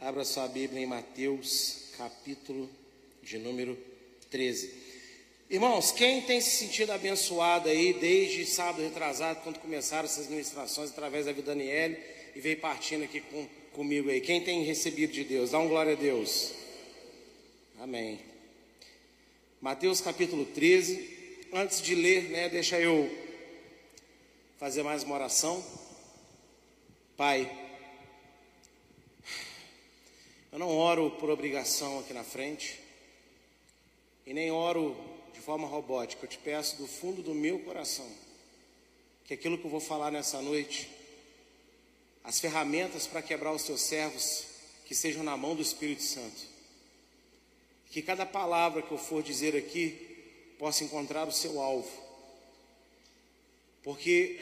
Abra sua Bíblia em Mateus, capítulo de número 13. Irmãos, quem tem se sentido abençoado aí desde sábado retrasado, quando começaram essas ministrações através da vida Daniele e veio partindo aqui com, comigo aí? Quem tem recebido de Deus? Dá um glória a Deus. Amém. Mateus capítulo 13. Antes de ler, né, deixa eu fazer mais uma oração. Pai, eu não oro por obrigação aqui na frente, e nem oro de forma robótica. Eu te peço do fundo do meu coração que aquilo que eu vou falar nessa noite, as ferramentas para quebrar os teus servos, que sejam na mão do Espírito Santo. Que cada palavra que eu for dizer aqui possa encontrar o seu alvo. Porque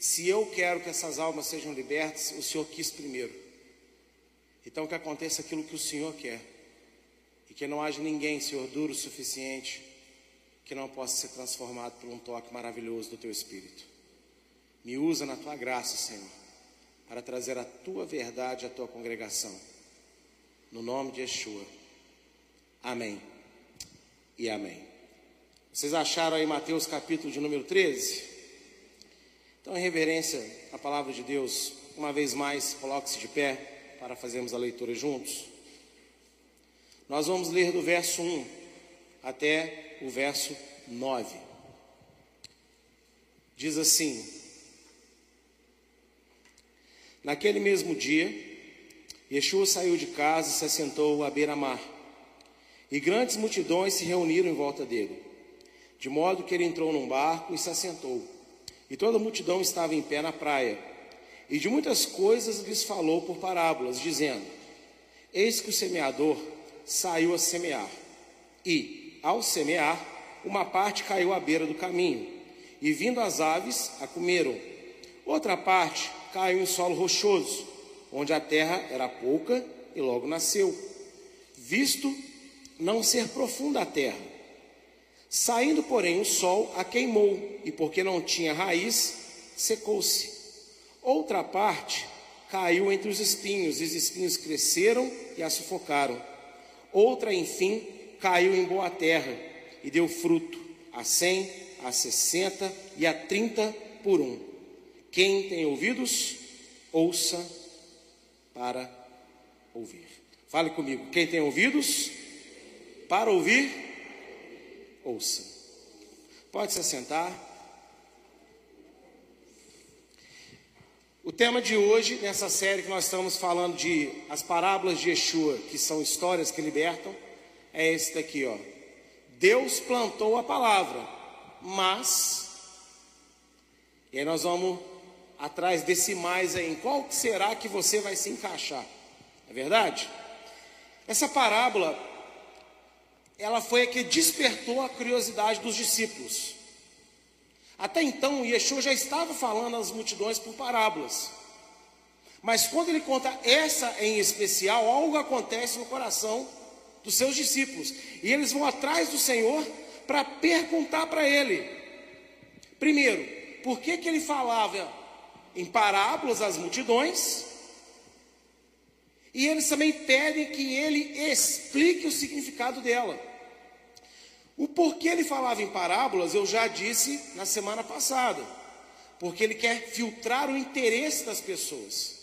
se eu quero que essas almas sejam libertas, o Senhor quis primeiro. Então que aconteça aquilo que o Senhor quer. E que não haja ninguém, Senhor, duro o suficiente que não possa ser transformado por um toque maravilhoso do teu Espírito. Me usa na tua graça, Senhor, para trazer a tua verdade à tua congregação. No nome de Yeshua. Amém. E amém. Vocês acharam aí Mateus capítulo de número 13? Então, em reverência à palavra de Deus, uma vez mais, coloque-se de pé para fazermos a leitura juntos. Nós vamos ler do verso 1 até o verso 9. Diz assim: Naquele mesmo dia, Yeshua saiu de casa e se assentou à beira-mar. E grandes multidões se reuniram em volta dele, de modo que ele entrou num barco e se assentou. E toda a multidão estava em pé na praia. E de muitas coisas lhes falou por parábolas, dizendo: Eis que o semeador saiu a semear. E, ao semear, uma parte caiu à beira do caminho, e vindo as aves, a comeram. Outra parte caiu em solo rochoso, onde a terra era pouca e logo nasceu, visto não ser profunda a terra. Saindo, porém, o sol a queimou, e porque não tinha raiz, secou-se. Outra parte caiu entre os espinhos, e os espinhos cresceram e a sufocaram. Outra, enfim, caiu em boa terra e deu fruto, a cem, a sessenta e a trinta por um. Quem tem ouvidos, ouça para ouvir. Fale comigo. Quem tem ouvidos, para ouvir, ouça. Pode se assentar. O tema de hoje, nessa série que nós estamos falando de as parábolas de Yeshua, que são histórias que libertam, é esse daqui, ó. Deus plantou a palavra, mas e aí nós vamos atrás desse mais aí, em qual será que você vai se encaixar? É verdade? Essa parábola ela foi a que despertou a curiosidade dos discípulos. Até então, Yeshua já estava falando às multidões por parábolas. Mas quando ele conta essa em especial, algo acontece no coração dos seus discípulos. E eles vão atrás do Senhor para perguntar para ele. Primeiro, por que, que ele falava em parábolas às multidões? E eles também pedem que ele explique o significado dela. O porquê ele falava em parábolas, eu já disse na semana passada. Porque ele quer filtrar o interesse das pessoas.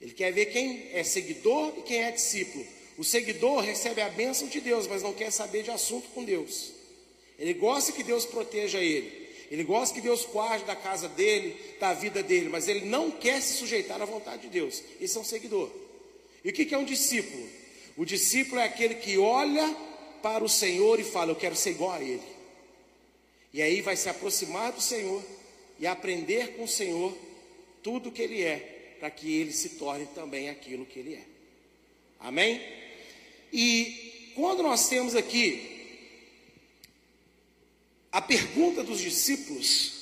Ele quer ver quem é seguidor e quem é discípulo. O seguidor recebe a bênção de Deus, mas não quer saber de assunto com Deus. Ele gosta que Deus proteja ele. Ele gosta que Deus guarde da casa dele, da vida dele, mas ele não quer se sujeitar à vontade de Deus. Esse é um seguidor. E o que é um discípulo? O discípulo é aquele que olha para o Senhor e fala: Eu quero ser igual a Ele. E aí vai se aproximar do Senhor e aprender com o Senhor tudo o que Ele é, para que Ele se torne também aquilo que Ele é. Amém? E quando nós temos aqui a pergunta dos discípulos,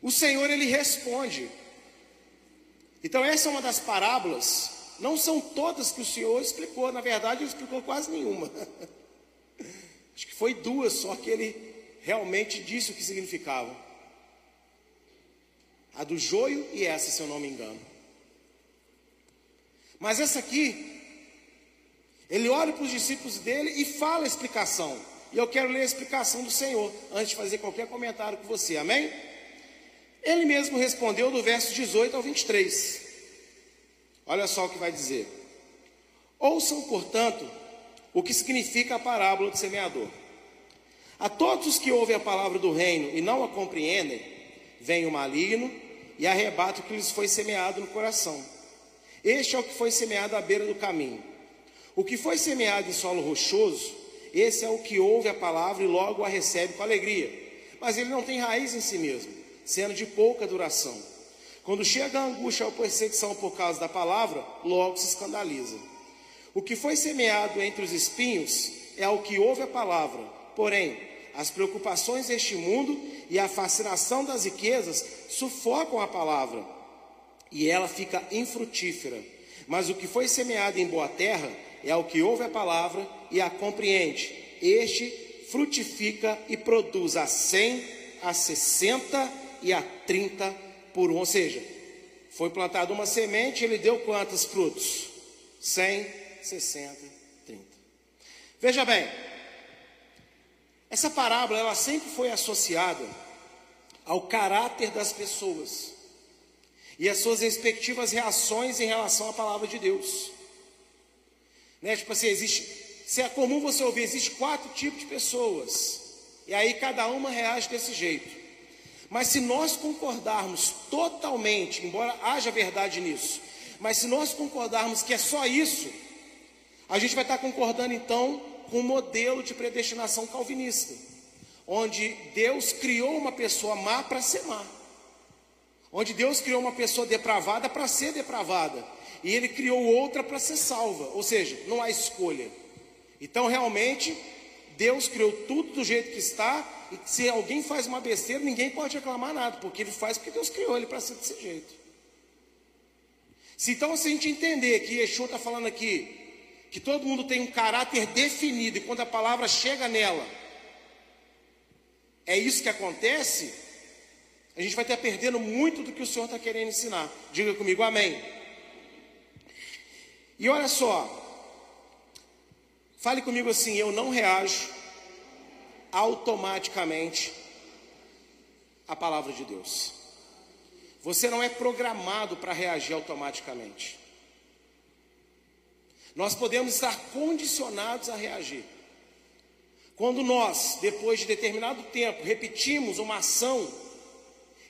o Senhor ele responde. Então essa é uma das parábolas não são todas que o Senhor explicou, na verdade, ele explicou quase nenhuma. Acho que foi duas só que ele realmente disse o que significavam. A do joio e essa, se eu não me engano. Mas essa aqui, ele olha para os discípulos dele e fala a explicação. E eu quero ler a explicação do Senhor antes de fazer qualquer comentário com você, amém? Ele mesmo respondeu do verso 18 ao 23. Olha só o que vai dizer. Ouçam, portanto, o que significa a parábola do semeador. A todos os que ouvem a palavra do reino e não a compreendem, vem o maligno e arrebata o que lhes foi semeado no coração. Este é o que foi semeado à beira do caminho. O que foi semeado em solo rochoso, esse é o que ouve a palavra e logo a recebe com alegria. Mas ele não tem raiz em si mesmo, sendo de pouca duração. Quando chega a angústia ou perseguição por causa da palavra, logo se escandaliza. O que foi semeado entre os espinhos é o que ouve a palavra, porém, as preocupações deste mundo e a fascinação das riquezas sufocam a palavra e ela fica infrutífera. Mas o que foi semeado em boa terra é o que ouve a palavra e a compreende. Este frutifica e produz a 100, a 60 e a 30 por um. Ou seja, foi plantada uma semente, ele deu quantos frutos? 100, 60, 30. Veja bem, essa parábola ela sempre foi associada ao caráter das pessoas e as suas respectivas reações em relação à palavra de Deus. Né? Tipo assim, existe, se é comum você ouvir, existe quatro tipos de pessoas. E aí cada uma reage desse jeito. Mas se nós concordarmos totalmente, embora haja verdade nisso, mas se nós concordarmos que é só isso, a gente vai estar concordando então com o modelo de predestinação calvinista, onde Deus criou uma pessoa má para ser má, onde Deus criou uma pessoa depravada para ser depravada, e Ele criou outra para ser salva, ou seja, não há escolha. Então, realmente, Deus criou tudo do jeito que está, e se alguém faz uma besteira, ninguém pode reclamar nada, porque ele faz porque Deus criou ele para ser desse jeito. Se então, se a gente entender que Yeshua está falando aqui que todo mundo tem um caráter definido e quando a palavra chega nela, é isso que acontece, a gente vai estar perdendo muito do que o Senhor está querendo ensinar. Diga comigo, amém. E olha só, fale comigo assim: eu não reajo automaticamente à palavra de Deus. Você não é programado para reagir automaticamente. Nós podemos estar condicionados a reagir. Quando nós, depois de determinado tempo, repetimos uma ação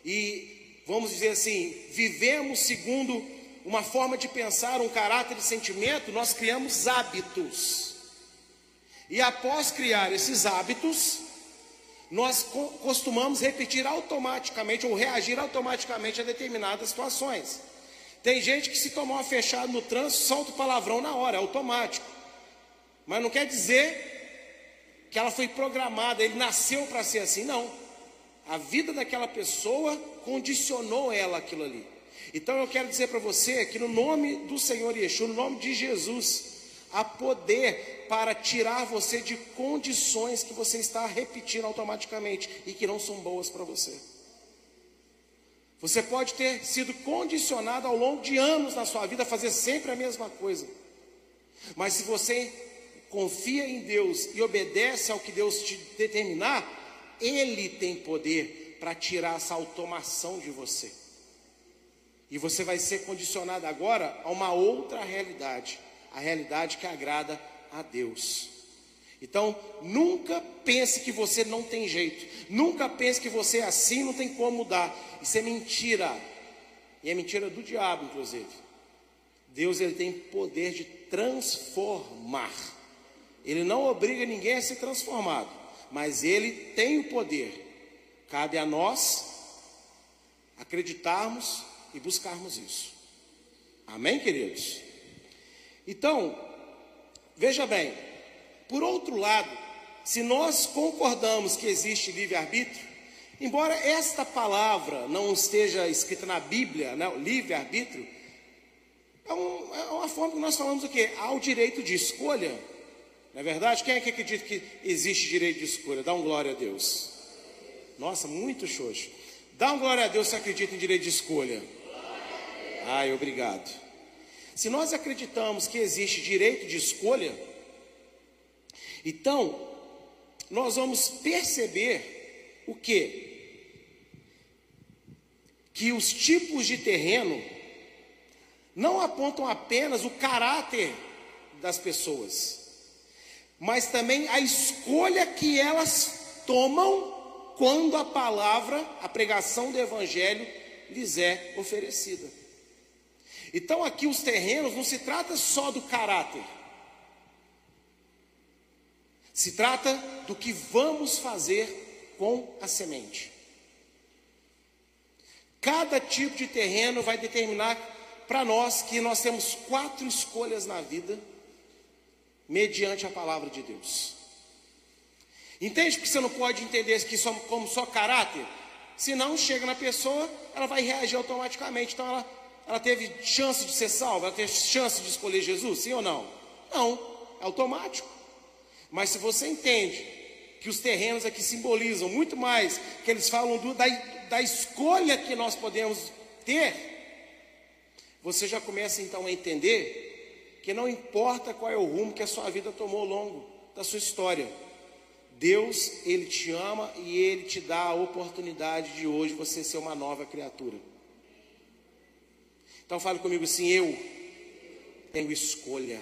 e, vamos dizer assim, vivemos segundo uma forma de pensar, um caráter de sentimento, nós criamos hábitos. E após criar esses hábitos, nós costumamos repetir automaticamente ou reagir automaticamente a determinadas situações. Tem gente que se tomou uma fechada no trânsito, solta o palavrão na hora, é automático. Mas não quer dizer que ela foi programada, ele nasceu para ser assim, não. A vida daquela pessoa condicionou ela aquilo ali. Então eu quero dizer para você que no nome do Senhor Yeshua, no nome de Jesus, há poder para tirar você de condições que você está repetindo automaticamente e que não são boas para você. Você pode ter sido condicionado ao longo de anos na sua vida a fazer sempre a mesma coisa. Mas se você confia em Deus e obedece ao que Deus te determinar, Ele tem poder para tirar essa automação de você. E você vai ser condicionado agora a uma outra realidade, a realidade que agrada a Deus. Então, nunca pense que você não tem jeito. Nunca pense que você é assim, não tem como mudar. Isso é mentira. E é mentira do diabo, inclusive. Deus ele tem poder de transformar. Ele não obriga ninguém a ser transformado, mas ele tem o poder. Cabe a nós acreditarmos e buscarmos isso. Amém, queridos? Então, veja bem, por outro lado, se nós concordamos que existe livre-arbítrio, embora esta palavra não esteja escrita na Bíblia, né, livre-arbítrio, é, um, é, uma forma que nós falamos o quê? Há o direito de escolha. Não é verdade? Quem é que acredita que existe direito de escolha? Dá um glória a Deus. Nossa, muito xoxo. Dá um glória a Deus se acredita em direito de escolha. Ai, obrigado. Se nós acreditamos que existe direito de escolha, então nós vamos perceber o que? Que os tipos de terreno não apontam apenas o caráter das pessoas, mas também a escolha que elas tomam quando a palavra, a pregação do Evangelho lhes é oferecida. Então aqui os terrenos não se trata só do caráter, se trata do que vamos fazer com a semente. Cada tipo de terreno vai determinar para nós que nós temos quatro escolhas na vida mediante a palavra de Deus. Entende que você não pode entender que só, como só caráter? Se não chega na pessoa, ela vai reagir automaticamente. Então ela, ela teve chance de ser salva, ela teve chance de escolher Jesus, sim ou não? Não, é automático. Mas se você entende que os terrenos aqui simbolizam muito mais, que eles falam do, da, da escolha que nós podemos ter, você já começa então a entender que não importa qual é o rumo que a sua vida tomou ao longo da sua história. Deus, Ele te ama e Ele te dá a oportunidade de hoje você ser uma nova criatura. Então fale comigo assim: eu tenho escolha.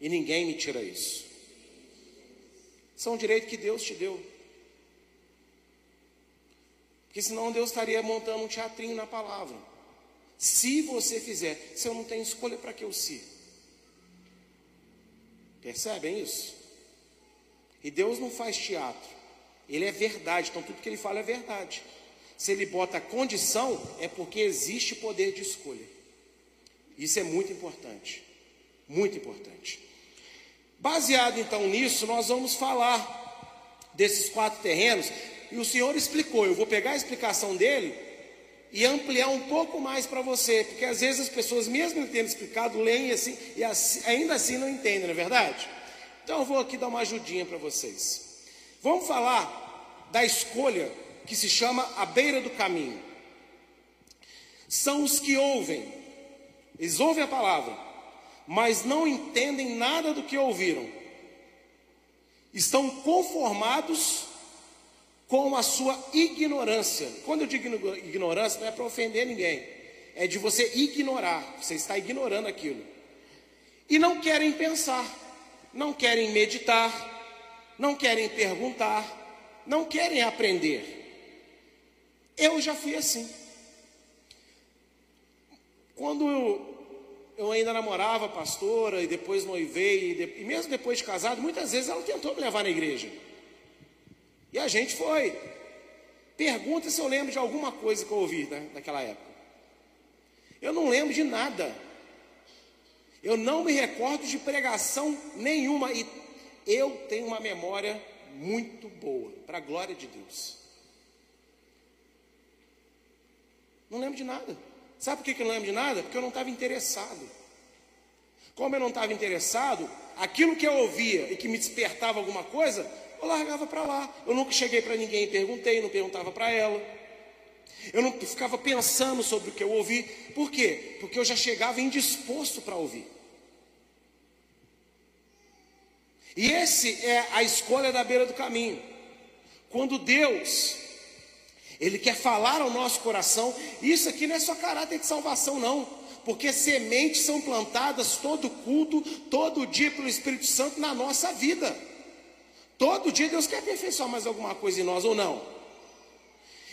E ninguém me tira isso. Isso é um direito que Deus te deu. Porque senão Deus estaria montando um teatrinho na palavra. Se você fizer, se eu não tenho escolha para que eu se. Percebem isso? E Deus não faz teatro. Ele é verdade, então tudo que ele fala é verdade. Se ele bota condição, é porque existe poder de escolha. Isso é muito importante. Muito importante. Baseado então nisso, nós vamos falar desses quatro terrenos. E o Senhor explicou. Eu vou pegar a explicação dele e ampliar um pouco mais para você, porque às vezes as pessoas, mesmo tendo explicado, leem assim e assim, ainda assim não entendem, não é verdade? Então eu vou aqui dar uma ajudinha para vocês. Vamos falar da escolha que se chama a beira do caminho. São os que ouvem, eles ouvem a palavra, mas não entendem nada do que ouviram. Estão conformados com a sua ignorância. Quando eu digo ignorância, não é para ofender ninguém, é de você ignorar, você está ignorando aquilo. E não querem pensar, não querem meditar, não querem perguntar, não querem aprender. Eu já fui assim. Quando eu, eu ainda namorava a pastora e depois noivei, e, de, e mesmo depois de casado, muitas vezes ela tentou me levar na igreja. E a gente foi. Pergunta se eu lembro de alguma coisa que eu ouvi né, naquela época. Eu não lembro de nada. Eu não me recordo de pregação nenhuma. E eu tenho uma memória muito boa, para a glória de Deus. Não lembro de nada. Sabe por que eu não lembro de nada? Porque eu não estava interessado. Como eu não estava interessado, aquilo que eu ouvia e que me despertava alguma coisa, eu largava para lá. Eu nunca cheguei para ninguém e perguntei, não perguntava para ela. Eu não ficava pensando sobre o que eu ouvi. Por quê? Porque eu já chegava indisposto para ouvir. E esse é a escolha da beira do caminho. Quando Deus ele quer falar ao nosso coração, isso aqui não é só caráter de salvação não, porque sementes são plantadas todo culto, todo dia pelo Espírito Santo na nossa vida. Todo dia Deus quer aperfeiçoar mais alguma coisa em nós ou não?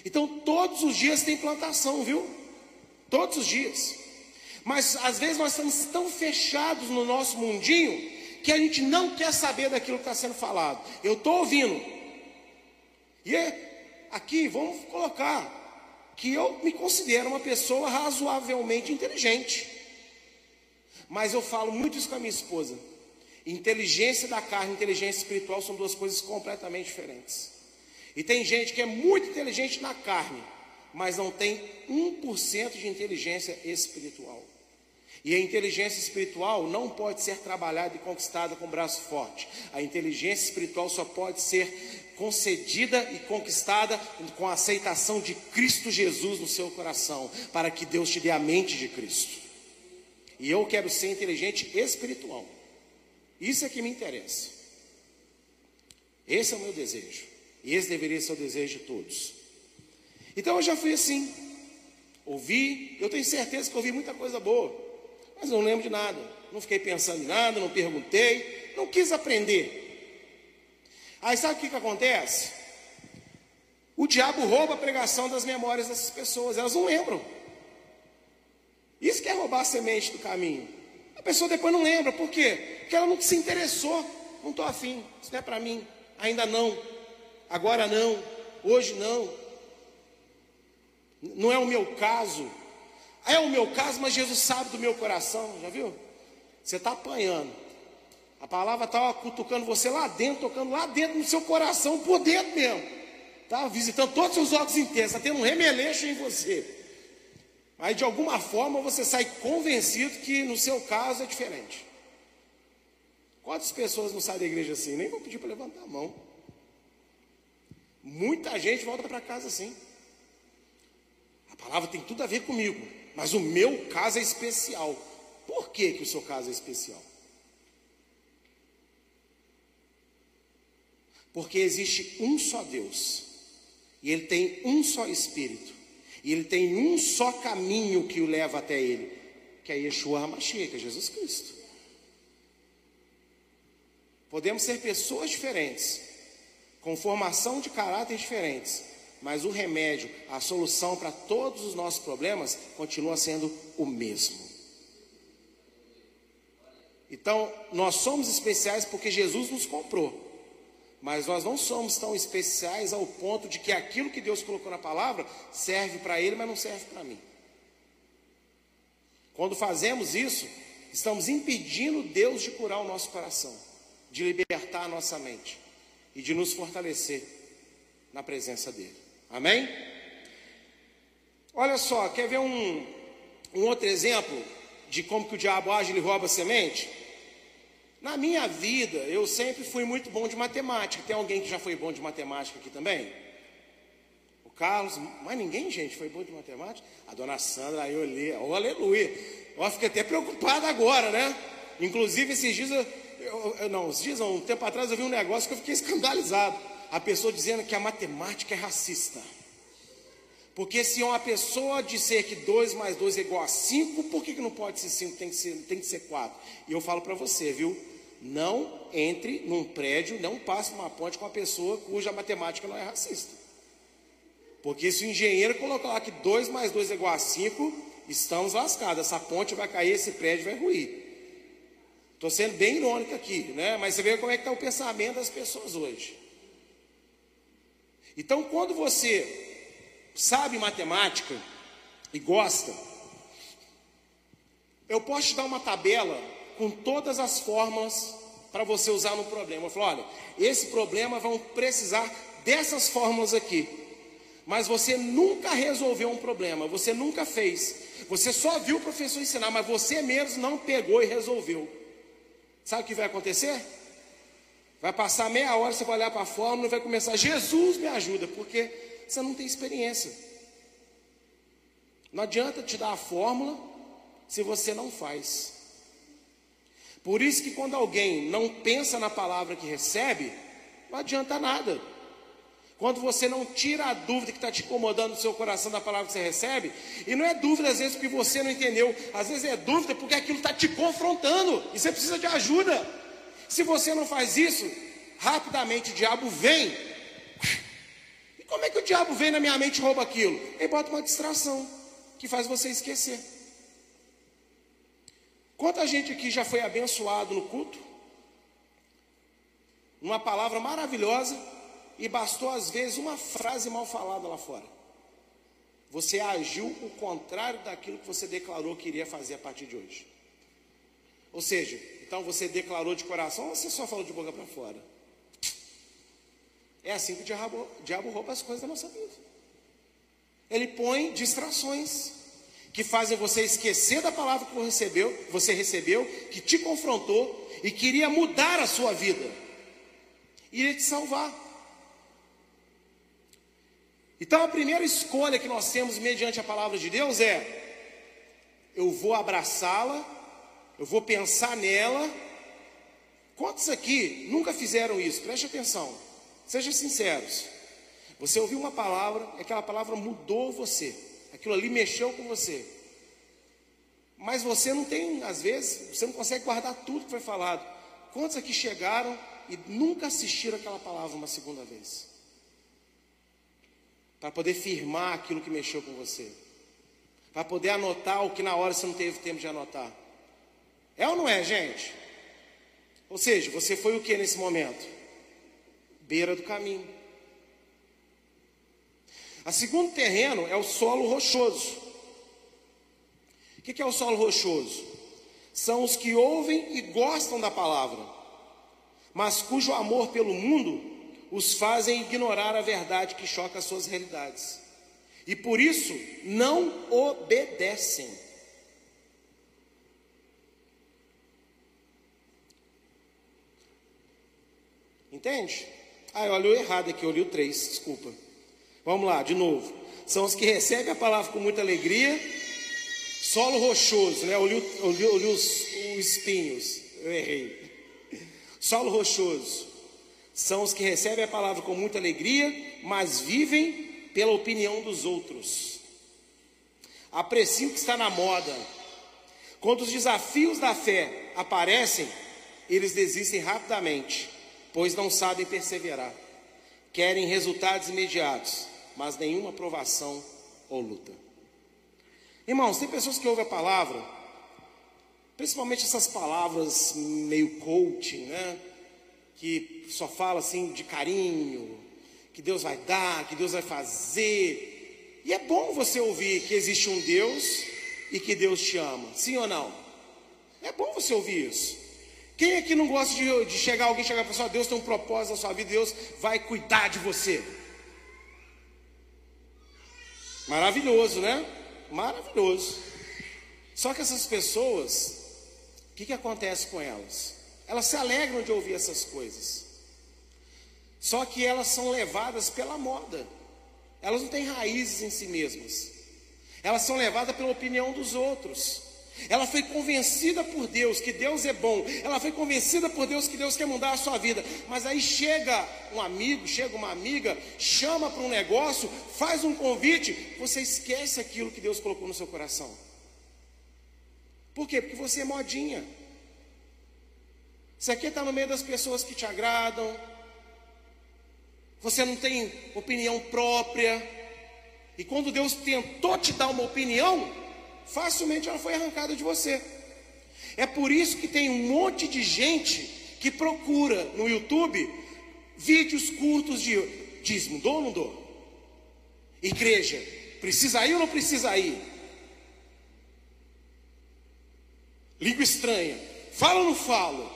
Então todos os dias tem plantação, viu? Todos os dias. Mas às vezes nós estamos tão fechados no nosso mundinho que a gente não quer saber daquilo que está sendo falado. Eu estou ouvindo. E é, aqui vamos colocar que eu me considero uma pessoa razoavelmente inteligente. Mas eu falo muito isso com a minha esposa. Inteligência da carne e inteligência espiritual são duas coisas completamente diferentes. E tem gente que é muito inteligente na carne, mas não tem 1% de inteligência espiritual. E a inteligência espiritual não pode ser trabalhada e conquistada com braço forte. A inteligência espiritual só pode ser concedida e conquistada com a aceitação de Cristo Jesus no seu coração, para que Deus te dê a mente de Cristo. E eu quero ser inteligente espiritual. Isso é que me interessa. Esse é o meu desejo. E esse deveria ser o desejo de todos. Então eu já fui assim. Ouvi, eu tenho certeza que ouvi muita coisa boa, mas não lembro de nada. Não fiquei pensando em nada, não perguntei, não quis aprender. Aí sabe o que, que acontece? O diabo rouba a pregação das memórias dessas pessoas, elas não lembram. Isso que é roubar a semente do caminho. A pessoa depois não lembra, por quê? Porque ela não se interessou, não estou afim, isso não é para mim, ainda não, agora não, hoje não. Não é o meu caso. É o meu caso, mas Jesus sabe do meu coração, já viu? Você está apanhando. A palavra está cutucando você lá dentro, tocando lá dentro no seu coração, por dentro mesmo. Está visitando todos os seus órgãos inteiros, está tendo um remeleixo em você. Mas de alguma forma você sai convencido que no seu caso é diferente. Quantas pessoas não saem da igreja assim? Nem vou pedir para levantar a mão. Muita gente volta para casa assim. A palavra tem tudo a ver comigo, mas o meu caso é especial. Por que, que o seu caso é especial? Porque existe um só Deus, e Ele tem um só Espírito, e Ele tem um só caminho que o leva até Ele, que é Yeshua HaMashiach, que é Jesus Cristo. Podemos ser pessoas diferentes, com formação de caráter diferentes, mas o remédio, a solução para todos os nossos problemas continua sendo o mesmo. Então, nós somos especiais porque Jesus nos comprou. Mas nós não somos tão especiais ao ponto de que aquilo que Deus colocou na palavra serve para ele, mas não serve para mim. Quando fazemos isso, estamos impedindo Deus de curar o nosso coração, de libertar a nossa mente e de nos fortalecer na presença dele. Amém? Olha só, quer ver um, um outro exemplo de como que o diabo age e rouba a semente? Na minha vida, eu sempre fui muito bom de matemática. Tem alguém que já foi bom de matemática aqui também? O Carlos, mas ninguém, gente, foi bom de matemática? A dona Sandra, aí eu olhei, oh, aleluia. Eu fiquei até preocupado agora, né? Inclusive, esses dias, eu, eu, eu, não, esses dias, um tempo atrás, eu vi um negócio que eu fiquei escandalizado a pessoa dizendo que a matemática é racista. Porque se uma pessoa disser que 2 mais 2 é igual a 5, por que, que não pode ser 5, tem que ser, tem que ser 4? E eu falo para você, viu? Não entre num prédio, não passe uma ponte com uma pessoa cuja matemática não é racista. Porque se o engenheiro colocar lá que 2 mais 2 é igual a 5, estamos lascados. Essa ponte vai cair, esse prédio vai ruir. Estou sendo bem irônico aqui, né? Mas você vê como é que está o pensamento das pessoas hoje. Então, quando você sabe matemática e gosta, eu posso te dar uma tabela com todas as formas para você usar no problema. Eu falo, olha, esse problema vão precisar dessas fórmulas aqui. Mas você nunca resolveu um problema, você nunca fez. Você só viu o professor ensinar, mas você mesmo não pegou e resolveu. Sabe o que vai acontecer? Vai passar meia hora, você vai olhar para a fórmula e vai começar, Jesus me ajuda, porque você não tem experiência. Não adianta te dar a fórmula se você não faz. Por isso que quando alguém não pensa na palavra que recebe, não adianta nada. Quando você não tira a dúvida que está te incomodando no seu coração da palavra que você recebe, e não é dúvida às vezes porque você não entendeu, às vezes é dúvida porque aquilo está te confrontando e você precisa de ajuda. Se você não faz isso, rapidamente o diabo vem. E como é que o diabo vem na minha mente e rouba aquilo? Ele bota uma distração que faz você esquecer. Quanta gente aqui já foi abençoado no culto? Uma palavra maravilhosa e bastou às vezes uma frase mal falada lá fora. Você agiu o contrário daquilo que você declarou que iria fazer a partir de hoje. Ou seja, então você declarou de coração ou você só falou de boca para fora? É assim que o diabo, o diabo rouba as coisas da nossa vida. Ele põe distrações que fazem você esquecer da palavra que você recebeu, você recebeu, que te confrontou e queria mudar a sua vida. Iria te salvar. Então a primeira escolha que nós temos mediante a palavra de Deus é: eu vou abraçá-la eu vou pensar nela. Quantos aqui nunca fizeram isso? Preste atenção, sejam sinceros. Você ouviu uma palavra, aquela palavra mudou você, aquilo ali mexeu com você. Mas você não tem, às vezes, você não consegue guardar tudo que foi falado. Quantos aqui chegaram e nunca assistiram aquela palavra uma segunda vez? Para poder firmar aquilo que mexeu com você. Para poder anotar o que na hora você não teve tempo de anotar. É ou não é, gente? Ou seja, você foi o que nesse momento? Beira do caminho. A segundo terreno é o solo rochoso. O que é o solo rochoso? São os que ouvem e gostam da palavra, mas cujo amor pelo mundo os fazem ignorar a verdade que choca as suas realidades. E por isso não obedecem. Entende? Ah, eu olhei errado aqui, eu li o 3, desculpa. Vamos lá, de novo. São os que recebem a palavra com muita alegria. Solo rochoso, né? Eu os, os espinhos. Eu errei. Solo rochoso. São os que recebem a palavra com muita alegria, mas vivem pela opinião dos outros. Apreciam o que está na moda. Quando os desafios da fé aparecem, eles desistem rapidamente pois não sabem perseverar. Querem resultados imediatos, mas nenhuma aprovação ou luta. Irmãos, tem pessoas que ouvem a palavra, principalmente essas palavras meio coaching, né? Que só fala assim de carinho, que Deus vai dar, que Deus vai fazer. E é bom você ouvir que existe um Deus e que Deus te ama, sim ou não? É bom você ouvir isso. Quem aqui não gosta de, de chegar alguém chegar para pessoa, Deus tem um propósito na sua vida, Deus vai cuidar de você. Maravilhoso, né? Maravilhoso. Só que essas pessoas, o que, que acontece com elas? Elas se alegram de ouvir essas coisas. Só que elas são levadas pela moda. Elas não têm raízes em si mesmas. Elas são levadas pela opinião dos outros. Ela foi convencida por Deus que Deus é bom. Ela foi convencida por Deus que Deus quer mudar a sua vida. Mas aí chega um amigo, chega uma amiga, chama para um negócio, faz um convite, você esquece aquilo que Deus colocou no seu coração. Por quê? Porque você é modinha. Você aqui está no meio das pessoas que te agradam. Você não tem opinião própria. E quando Deus tentou te dar uma opinião, facilmente ela foi arrancada de você. É por isso que tem um monte de gente que procura no YouTube vídeos curtos de dízimo, dou ou não dou? Igreja, precisa ir ou não precisa ir? Língua estranha, fala ou não falo?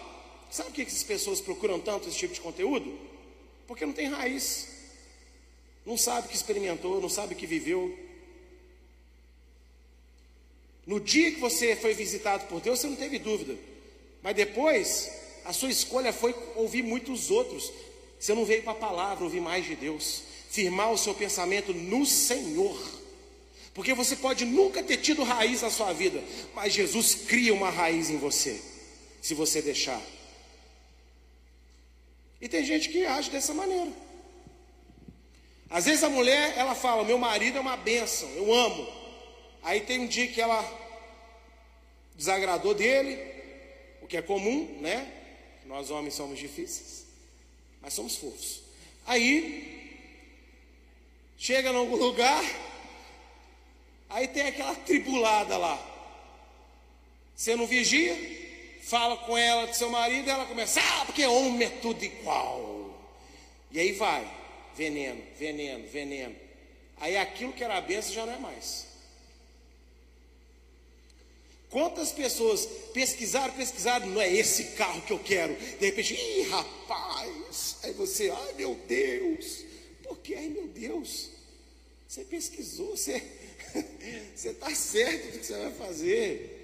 Sabe por que essas pessoas procuram tanto esse tipo de conteúdo? Porque não tem raiz, não sabe o que experimentou, não sabe o que viveu, no dia que você foi visitado por Deus, você não teve dúvida. Mas depois, a sua escolha foi ouvir muitos outros. Você não veio para a palavra ouvir mais de Deus. Firmar o seu pensamento no Senhor. Porque você pode nunca ter tido raiz na sua vida, mas Jesus cria uma raiz em você, se você deixar. E tem gente que age dessa maneira. Às vezes a mulher, ela fala: "Meu marido é uma bênção, eu amo". Aí tem um dia que ela desagradou dele, o que é comum, né? Nós homens somos difíceis, mas somos fofos. Aí chega em algum lugar, aí tem aquela tribulada lá. Você não vigia, fala com ela do seu marido, ela começa, ah, porque homem é tudo igual. E aí vai, veneno, veneno, veneno. Aí aquilo que era a benção já não é mais. Quantas pessoas pesquisaram, pesquisaram, não é esse carro que eu quero. De repente, ih, rapaz, aí você, ai meu Deus, por que, ai meu Deus? Você pesquisou, você está certo do que você vai fazer.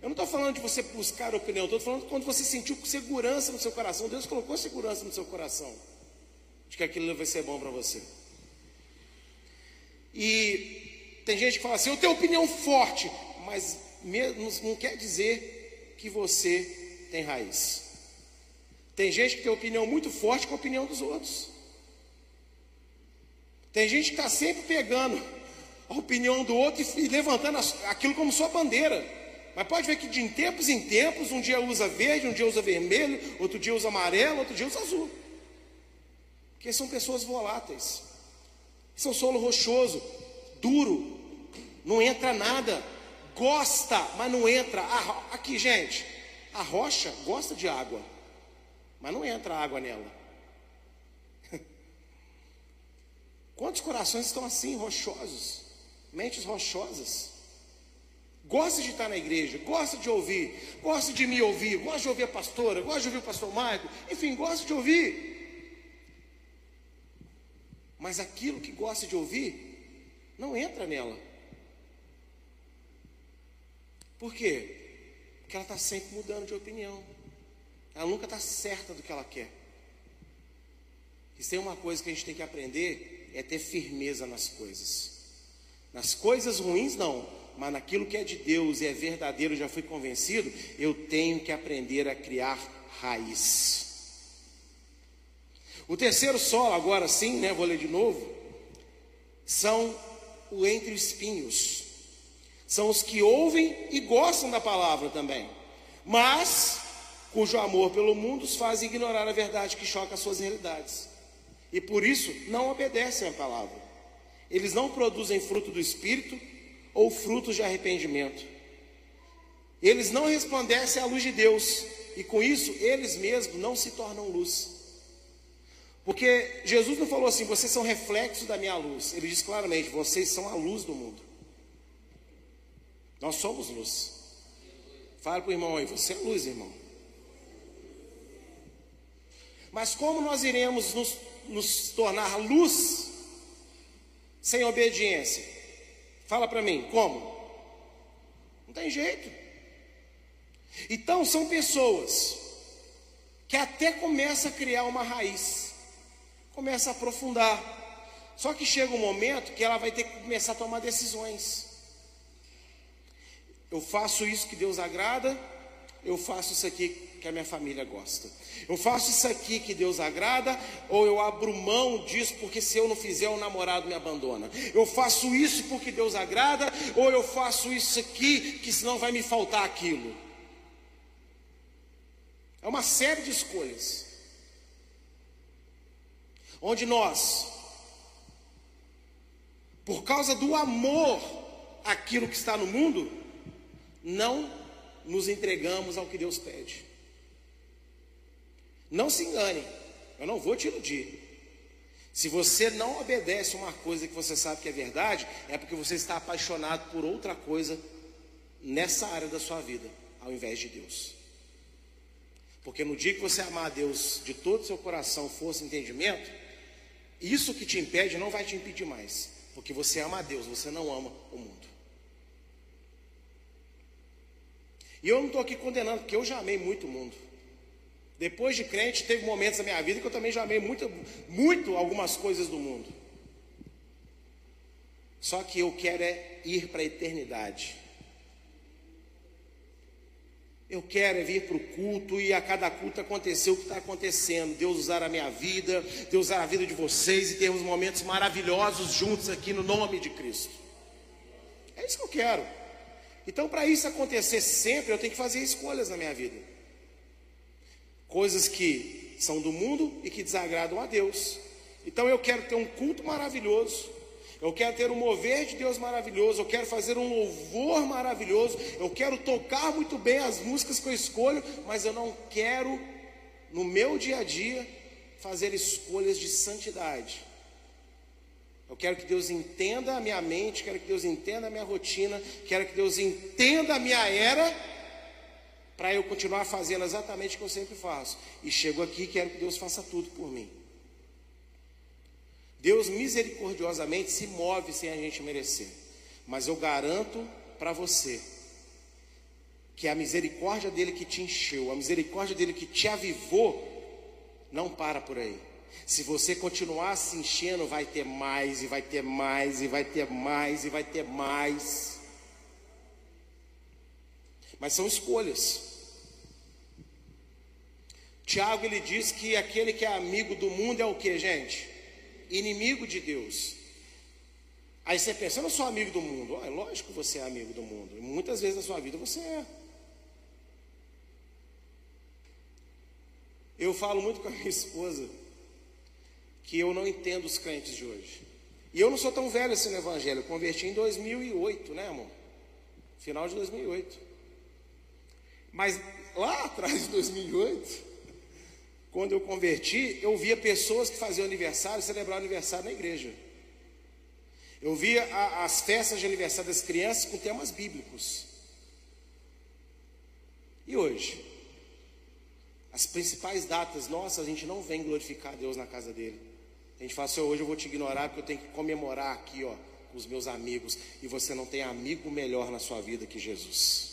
Eu não estou falando de você buscar opinião, estou falando quando você sentiu segurança no seu coração. Deus colocou segurança no seu coração de que aquilo vai ser bom para você. E tem gente que fala assim: eu tenho opinião forte, mas não quer dizer que você tem raiz. Tem gente que tem opinião muito forte com a opinião dos outros. Tem gente que está sempre pegando a opinião do outro e levantando aquilo como sua bandeira. Mas pode ver que de tempos em tempos, um dia usa verde, um dia usa vermelho, outro dia usa amarelo, outro dia usa azul. Porque são pessoas voláteis. São solo rochoso, duro, não entra nada. Gosta, mas não entra. Aqui, gente, a rocha gosta de água, mas não entra água nela. Quantos corações estão assim, rochosos, mentes rochosas? Gosta de estar na igreja, gosta de ouvir, gosta de me ouvir, gosta de ouvir a pastora, gosta de ouvir o pastor Maico, enfim, gosta de ouvir. Mas aquilo que gosta de ouvir não entra nela. Por quê? Porque ela está sempre mudando de opinião. Ela nunca está certa do que ela quer. E tem uma coisa que a gente tem que aprender é ter firmeza nas coisas. Nas coisas ruins não, mas naquilo que é de Deus e é verdadeiro, já fui convencido, eu tenho que aprender a criar raiz. O terceiro solo, agora sim, né, vou ler de novo, são o entre espinhos. São os que ouvem e gostam da palavra também, mas cujo amor pelo mundo os faz ignorar a verdade que choca as suas realidades. E por isso não obedecem à palavra. Eles não produzem fruto do espírito ou frutos de arrependimento. Eles não resplandecem à luz de Deus, e com isso eles mesmos não se tornam luz. Porque Jesus não falou assim, vocês são reflexos da minha luz. Ele diz claramente, vocês são a luz do mundo. Nós somos luz. Fala para o irmão aí, você é luz, irmão. Mas como nós iremos nos, nos tornar luz sem obediência? Fala para mim, como? Não tem jeito. Então são pessoas que até começam a criar uma raiz, começa a aprofundar. Só que chega um momento que ela vai ter que começar a tomar decisões. Eu faço isso que Deus agrada, eu faço isso aqui que a minha família gosta. Eu faço isso aqui que Deus agrada, ou eu abro mão disso porque se eu não fizer o namorado me abandona. Eu faço isso porque Deus agrada, ou eu faço isso aqui que senão vai me faltar aquilo. É uma série de escolhas. Onde nós, por causa do amor àquilo que está no mundo, não nos entregamos ao que Deus pede. Não se engane, eu não vou te iludir. Se você não obedece uma coisa que você sabe que é verdade, é porque você está apaixonado por outra coisa nessa área da sua vida, ao invés de Deus. Porque no dia que você amar a Deus de todo o seu coração, força e entendimento, isso que te impede não vai te impedir mais. Porque você ama a Deus, você não ama o mundo. E eu não estou aqui condenando, porque eu já amei muito o mundo. Depois de crente, teve momentos na minha vida que eu também já amei muito, muito algumas coisas do mundo. Só que eu quero é ir para a eternidade. Eu quero é vir para o culto e a cada culto acontecer o que está acontecendo. Deus usar a minha vida, Deus usar a vida de vocês e termos momentos maravilhosos juntos aqui no nome de Cristo. É isso que eu quero. Então, para isso acontecer sempre, eu tenho que fazer escolhas na minha vida. Coisas que são do mundo e que desagradam a Deus. Então, eu quero ter um culto maravilhoso. Eu quero ter um mover de Deus maravilhoso, eu quero fazer um louvor maravilhoso, eu quero tocar muito bem as músicas que eu escolho, mas eu não quero, no meu dia a dia, fazer escolhas de santidade. Eu quero que Deus entenda a minha mente, quero que Deus entenda a minha rotina, quero que Deus entenda a minha era, para eu continuar fazendo exatamente o que eu sempre faço. E chego aqui e quero que Deus faça tudo por mim. Deus misericordiosamente se move sem a gente merecer. Mas eu garanto para você que a misericórdia dele que te encheu, a misericórdia dele que te avivou, não para por aí. Se você continuar se enchendo, vai ter mais, e vai ter mais, e vai ter mais, e vai ter mais. Mas são escolhas. Tiago ele diz que aquele que é amigo do mundo é o que, gente? Inimigo de Deus. Aí você pensa, eu não sou amigo do mundo. É lógico que você é amigo do mundo. Muitas vezes na sua vida você é. Eu falo muito com a minha esposa que eu não entendo os crentes de hoje. E eu não sou tão velho assim no Evangelho. Eu converti em 2008, né, amor? Final de 2008. Mas lá atrás, em 2008, quando eu converti, eu via pessoas que faziam aniversário, celebravam aniversário na igreja. Eu via a, as festas de aniversário das crianças com temas bíblicos. E hoje? As principais datas nossas, a gente não vem glorificar Deus na casa dele. A gente fala assim, hoje eu vou te ignorar porque eu tenho que comemorar aqui, ó, com os meus amigos. E você não tem amigo melhor na sua vida que Jesus.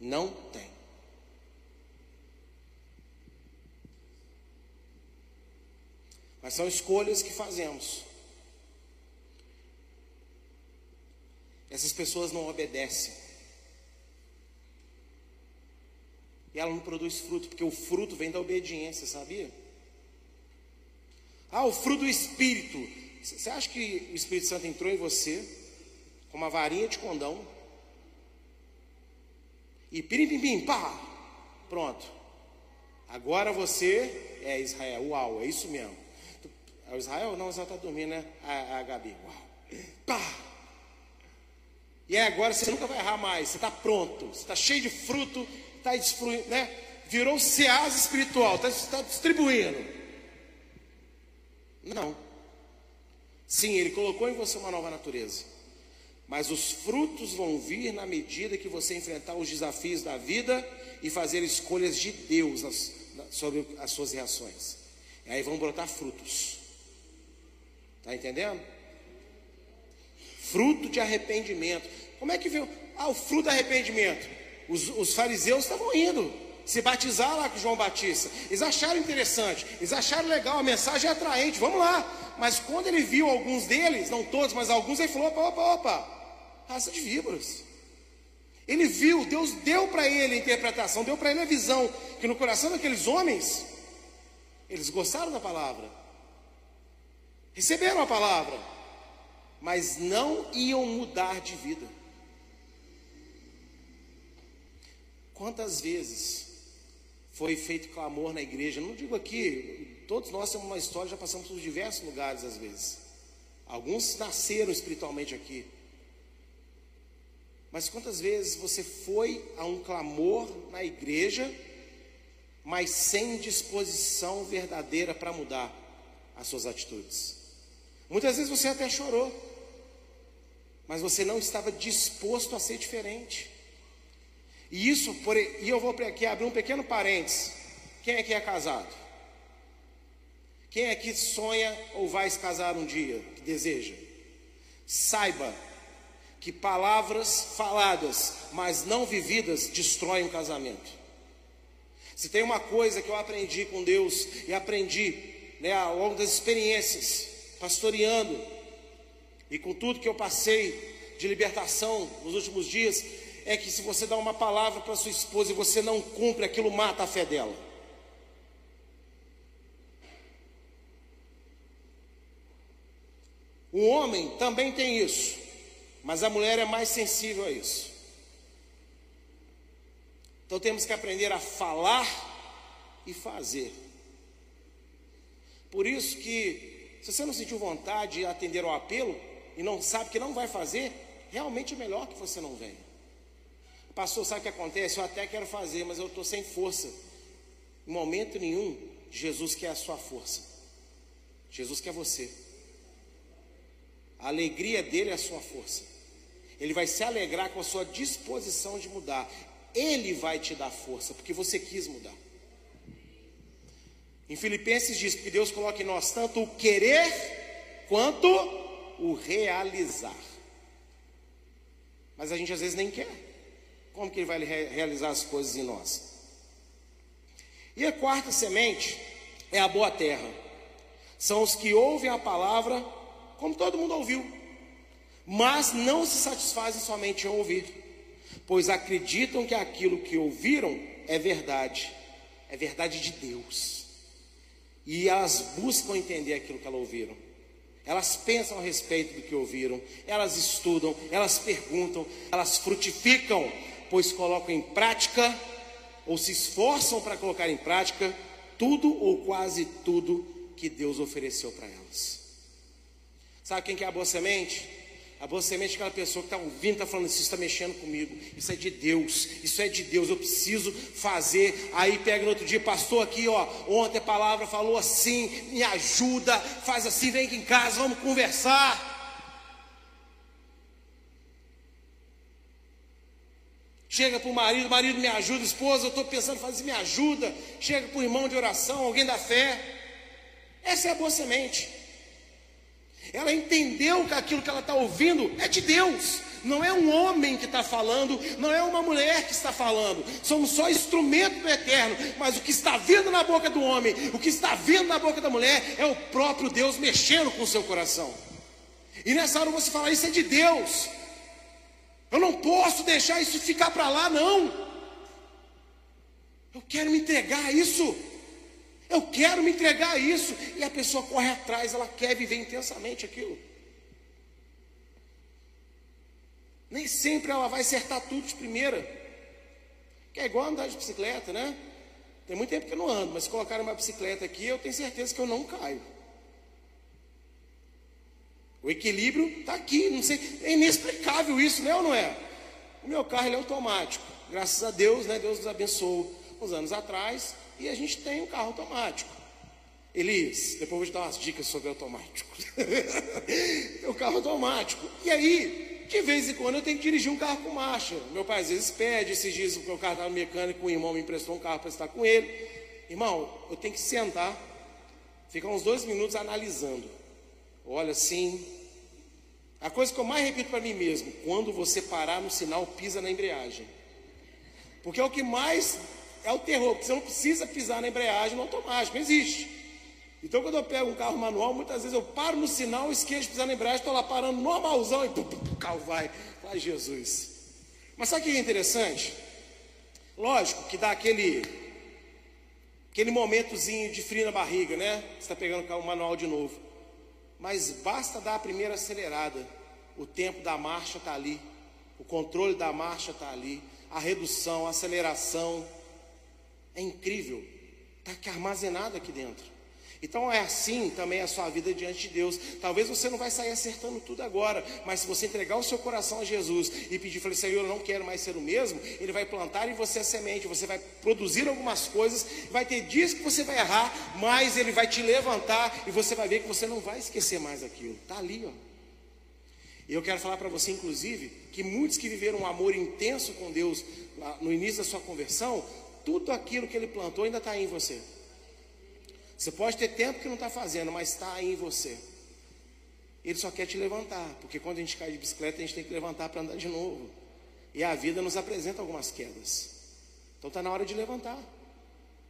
Não tem. Mas são escolhas que fazemos. Essas pessoas não obedecem. E ela não produz fruto, porque o fruto vem da obediência, sabia? Ah, o fruto do Espírito. Você acha que o Espírito Santo entrou em você com uma varinha de condão? E pirim, pim, pim, pá! Pronto. Agora você é Israel. Uau, é isso mesmo. É o Israel? Não, Israel está dormindo, né? A, a Gabi. Uau. Pá! E é agora você nunca vai errar mais. Você está pronto. Você está cheio de fruto. Está né? Virou ceasa espiritual. Está tá distribuindo. Não. Sim, ele colocou em você uma nova natureza. Mas os frutos vão vir na medida que você enfrentar os desafios da vida e fazer escolhas de Deus nas, sobre as suas reações. E aí vão brotar frutos. Está entendendo? Fruto de arrependimento. Como é que veio? Ah, o fruto de arrependimento. Os, os fariseus estavam indo se batizar lá com João Batista. Eles acharam interessante, eles acharam legal, a mensagem é atraente, vamos lá. Mas quando ele viu alguns deles, não todos, mas alguns, ele falou: opa, opa, opa, raça de víboras. Ele viu, Deus deu para ele a interpretação, deu para ele a visão, que no coração daqueles homens, eles gostaram da palavra, receberam a palavra, mas não iam mudar de vida. Quantas vezes foi feito clamor na igreja. Não digo aqui, todos nós temos uma história, já passamos por diversos lugares às vezes. Alguns nasceram espiritualmente aqui. Mas quantas vezes você foi a um clamor na igreja, mas sem disposição verdadeira para mudar as suas atitudes? Muitas vezes você até chorou, mas você não estava disposto a ser diferente. E isso, por, e eu vou aqui abrir um pequeno parênteses. Quem é que é casado? Quem é que sonha ou vai se casar um dia, que deseja? Saiba que palavras faladas, mas não vividas, destroem o casamento. Se tem uma coisa que eu aprendi com Deus e aprendi né, ao longo das experiências, pastoreando e com tudo que eu passei de libertação nos últimos dias, é que se você dá uma palavra para sua esposa e você não cumpre, aquilo mata a fé dela. O homem também tem isso, mas a mulher é mais sensível a isso. Então temos que aprender a falar e fazer. Por isso que, se você não sentiu vontade de atender ao apelo e não sabe que não vai fazer, realmente é melhor que você não venha. Pastor, sabe o que acontece? Eu até quero fazer, mas eu estou sem força. Em momento nenhum, Jesus quer a sua força. Jesus quer você. A alegria dele é a sua força. Ele vai se alegrar com a sua disposição de mudar. Ele vai te dar força, porque você quis mudar. Em Filipenses diz que Deus coloca em nós tanto o querer quanto o realizar. Mas a gente às vezes nem quer. Como que ele vai realizar as coisas em nós? E a quarta semente é a boa terra. São os que ouvem a palavra, como todo mundo ouviu, mas não se satisfazem somente em ouvir, pois acreditam que aquilo que ouviram é verdade. é verdade de Deus. E elas buscam entender aquilo que elas ouviram. Elas pensam a respeito do que ouviram, elas estudam, elas perguntam, elas frutificam, pois colocam em prática ou se esforçam para colocar em prática tudo ou quase tudo que Deus ofereceu para elas. Sabe quem que é a boa semente? A boa semente é aquela pessoa que está ouvindo, está falando, isso está mexendo comigo, isso é de Deus, isso é de Deus, eu preciso fazer. Aí pega no outro dia, pastor aqui, ó, ontem a palavra falou assim, me ajuda, faz assim, vem aqui em casa, vamos conversar. Chega para o marido, marido me ajuda, esposa, eu estou pensando fazer, me ajuda. Chega para o irmão de oração, alguém da fé. Essa é a boa semente. Ela entendeu que aquilo que ela está ouvindo é de Deus. Não é um homem que está falando, não é uma mulher que está falando. Somos só instrumento do eterno. Mas o que está vindo na boca do homem, o que está vindo na boca da mulher, é o próprio Deus mexendo com o seu coração. E nessa hora você fala, isso é de Deus. Eu não posso deixar isso ficar para lá, não. Eu quero me entregar a isso. Eu quero me entregar a isso. E a pessoa corre atrás, ela quer viver intensamente aquilo. Nem sempre ela vai acertar tudo de primeira. Que é igual andar de bicicleta, né? Tem muito tempo que eu não ando, mas se colocar uma bicicleta aqui, eu tenho certeza que eu não caio. O equilíbrio está aqui, não sei, é inexplicável isso, né ou não é? O meu carro é automático, graças a Deus, né? Deus nos abençoou uns anos atrás e a gente tem um carro automático. Elias, depois vou te dar umas dicas sobre automático. o carro automático. E aí, de vez em quando eu tenho que dirigir um carro com marcha. Meu pai às vezes pede, esses dias o carro estava no mecânico, o irmão me emprestou um carro para estar com ele. Irmão, eu tenho que sentar, ficar uns dois minutos analisando. Olha assim. A coisa que eu mais repito para mim mesmo, quando você parar no sinal, pisa na embreagem. Porque é o que mais é o terror, porque você não precisa pisar na embreagem no automático, não existe. Então, quando eu pego um carro manual, muitas vezes eu paro no sinal, esqueço de pisar na embreagem, estou lá parando normalzão e pum, pum, o carro vai. Ai, Jesus. Mas sabe o que é interessante? Lógico que dá aquele, aquele momentozinho de frio na barriga, né? Você está pegando o carro manual de novo. Mas basta dar a primeira acelerada, o tempo da marcha está ali, o controle da marcha está ali, a redução, a aceleração, é incrível. Está armazenado aqui dentro. Então é assim também a sua vida diante de Deus. Talvez você não vai sair acertando tudo agora, mas se você entregar o seu coração a Jesus e pedir, falei, Senhor, eu não quero mais ser o mesmo, Ele vai plantar em você a semente, você vai produzir algumas coisas, vai ter dias que você vai errar, mas Ele vai te levantar e você vai ver que você não vai esquecer mais aquilo. Está ali, ó. E eu quero falar para você, inclusive, que muitos que viveram um amor intenso com Deus no início da sua conversão, tudo aquilo que ele plantou ainda está em você. Você pode ter tempo que não está fazendo, mas está aí em você. Ele só quer te levantar, porque quando a gente cai de bicicleta, a gente tem que levantar para andar de novo. E a vida nos apresenta algumas quedas. Então está na hora de levantar.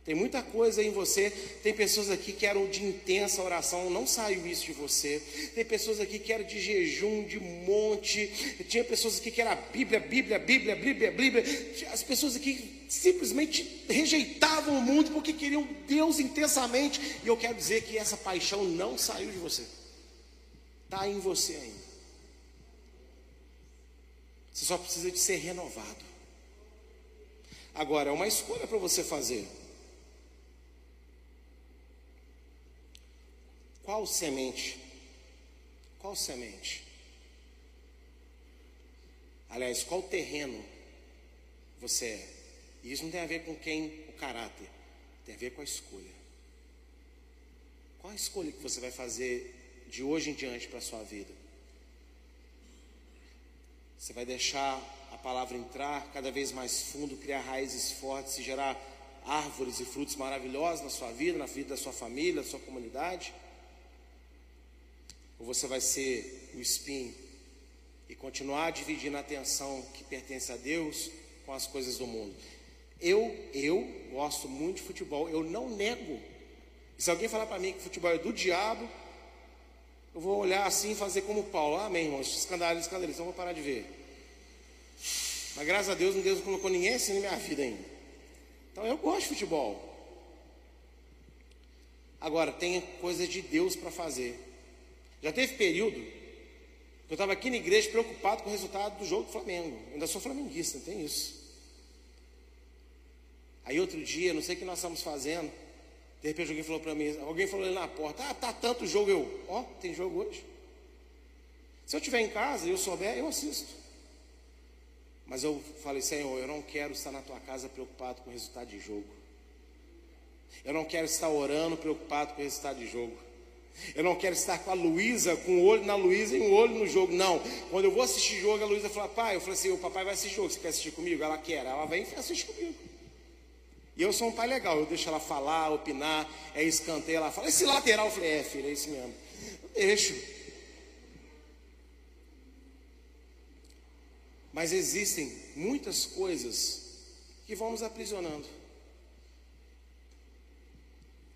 Tem muita coisa em você. Tem pessoas aqui que eram de intensa oração, não saiu isso de você. Tem pessoas aqui que eram de jejum, de monte. Tinha pessoas aqui que era Bíblia, Bíblia, Bíblia, Bíblia, Bíblia. As pessoas aqui simplesmente rejeitavam o mundo porque queriam Deus intensamente. E eu quero dizer que essa paixão não saiu de você. Está em você ainda. Você só precisa de ser renovado. Agora, é uma escolha para você fazer. Qual semente? Qual semente? Aliás, qual terreno você é? E isso não tem a ver com quem, o caráter, tem a ver com a escolha. Qual a escolha que você vai fazer de hoje em diante para a sua vida? Você vai deixar a palavra entrar cada vez mais fundo, criar raízes fortes e gerar árvores e frutos maravilhosos na sua vida, na vida da sua família, da sua comunidade? Ou você vai ser o espinho e continuar dividindo a atenção que pertence a Deus com as coisas do mundo? Eu, eu gosto muito de futebol, eu não nego. E se alguém falar para mim que futebol é do diabo, eu vou olhar assim e fazer como Paulo. Amém, irmãos. Escandalismo, escandalismo, então eu vou parar de ver. Mas graças a Deus, Deus não colocou ninguém assim na minha vida ainda. Então eu gosto de futebol. Agora, tem coisa de Deus para fazer. Já teve período que eu estava aqui na igreja preocupado com o resultado do jogo do Flamengo. Eu ainda sou flamenguista, tem isso. Aí outro dia, não sei o que nós estamos fazendo. De repente alguém falou para mim, alguém falou ali na porta, ah, tá tanto jogo, eu, ó, oh, tem jogo hoje. Se eu estiver em casa e eu souber, eu assisto. Mas eu falei, Senhor, eu não quero estar na tua casa preocupado com o resultado de jogo. Eu não quero estar orando preocupado com o resultado de jogo. Eu não quero estar com a Luísa, com o olho na Luísa e um olho no jogo. Não. Quando eu vou assistir jogo, a Luísa fala, pai, eu falei assim, o papai vai assistir jogo, você quer assistir comigo? Ela quer, ela vem e assiste comigo. E eu sou um pai legal, eu deixo ela falar, opinar, é escanteio, ela fala, esse lateral, eu falei, é filho, é isso mesmo. Eu deixo. Mas existem muitas coisas que vão nos aprisionando.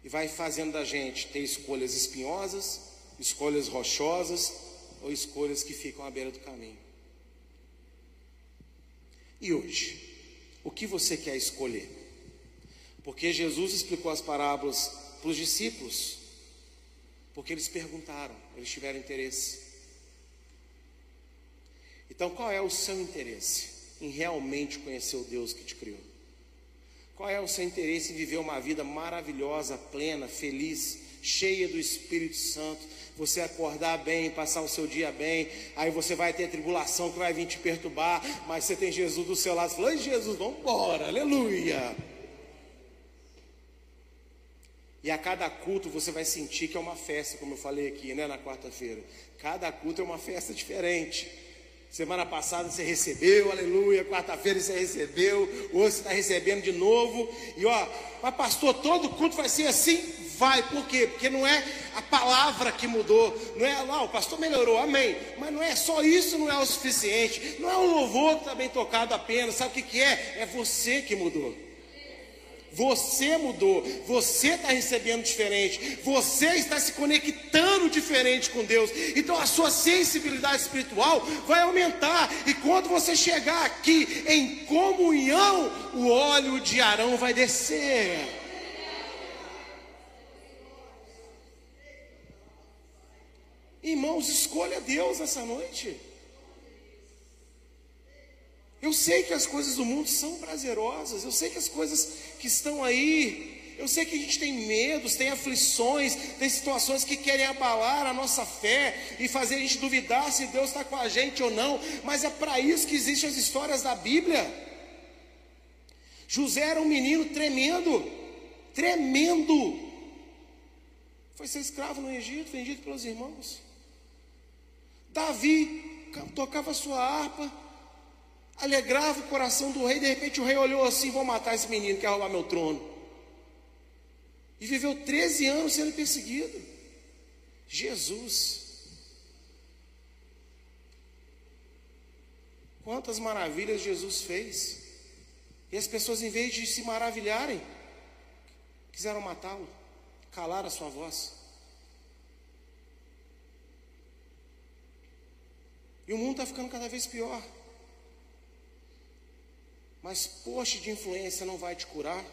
E vai fazendo da gente ter escolhas espinhosas, escolhas rochosas ou escolhas que ficam à beira do caminho. E hoje, o que você quer escolher? Porque Jesus explicou as parábolas para os discípulos, porque eles perguntaram, eles tiveram interesse. Então, qual é o seu interesse em realmente conhecer o Deus que te criou? Qual é o seu interesse em viver uma vida maravilhosa, plena, feliz, cheia do Espírito Santo? Você acordar bem, passar o seu dia bem, aí você vai ter tribulação que vai vir te perturbar, mas você tem Jesus do seu lado, você fala, Jesus, vamos embora, aleluia. E a cada culto você vai sentir que é uma festa, como eu falei aqui, né, na quarta-feira. Cada culto é uma festa diferente. Semana passada você recebeu, aleluia. Quarta-feira você recebeu, hoje você está recebendo de novo. E ó, mas pastor, todo culto vai ser assim? Vai, por quê? Porque não é a palavra que mudou, não é lá, o pastor melhorou, amém. Mas não é só isso, não é o suficiente. Não é o louvor bem tocado apenas, sabe o que, que é? É você que mudou. Você mudou, você está recebendo diferente, você está se conectando diferente com Deus. Então a sua sensibilidade espiritual vai aumentar. E quando você chegar aqui em comunhão, o óleo de Arão vai descer. Irmãos, escolha Deus essa noite. Eu sei que as coisas do mundo são prazerosas, eu sei que as coisas que estão aí, eu sei que a gente tem medos, tem aflições, tem situações que querem abalar a nossa fé e fazer a gente duvidar se Deus está com a gente ou não, mas é para isso que existem as histórias da Bíblia. José era um menino tremendo, tremendo. Foi ser escravo no Egito, vendido pelos irmãos. Davi tocava sua harpa, alegrava o coração do rei. De repente o rei olhou assim: vou matar esse menino, quer roubar meu trono. E viveu 13 anos sendo perseguido. Jesus. Quantas maravilhas Jesus fez. E as pessoas, em vez de se maravilharem, quiseram matá-lo, calar a sua voz. E o mundo está ficando cada vez pior. Mas post de influência não vai te curar.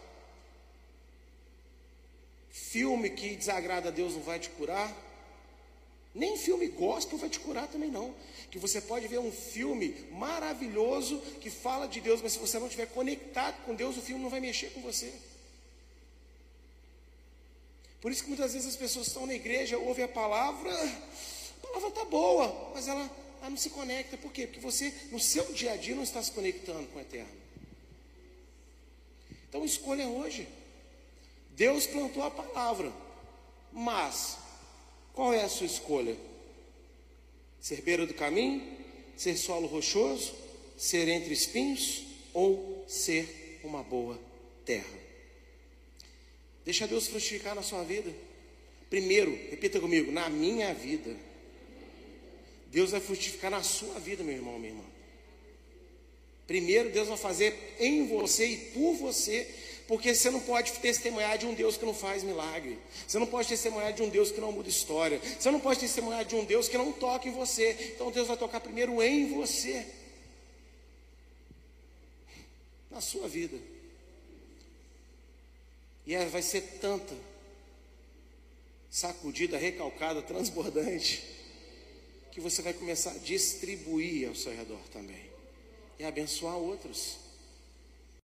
Filme que desagrada a Deus não vai te curar. Nem filme gospel vai te curar também não. Que você pode ver um filme maravilhoso que fala de Deus, mas se você não estiver conectado com Deus, o filme não vai mexer com você. Por isso que muitas vezes as pessoas estão na igreja, ouvem a palavra, a palavra está boa, mas ela, ela não se conecta. Por quê? Porque você, no seu dia a dia, não está se conectando com o eterno. Então escolha hoje. Deus plantou a palavra, mas qual é a sua escolha? Ser beira do caminho? Ser solo rochoso? Ser entre espinhos? Ou ser uma boa terra? Deixa Deus frutificar na sua vida. Primeiro, repita comigo, na minha vida. Deus vai frutificar na sua vida, meu irmão, minha irmã. Primeiro, Deus vai fazer em você e por você, porque você não pode testemunhar de um Deus que não faz milagre. Você não pode testemunhar de um Deus que não muda história. Você não pode testemunhar de um Deus que não toca em você. Então Deus vai tocar primeiro em você. Na sua vida. E ela vai ser tanta sacudida, recalcada, transbordante, que você vai começar a distribuir ao seu redor também e abençoar outros.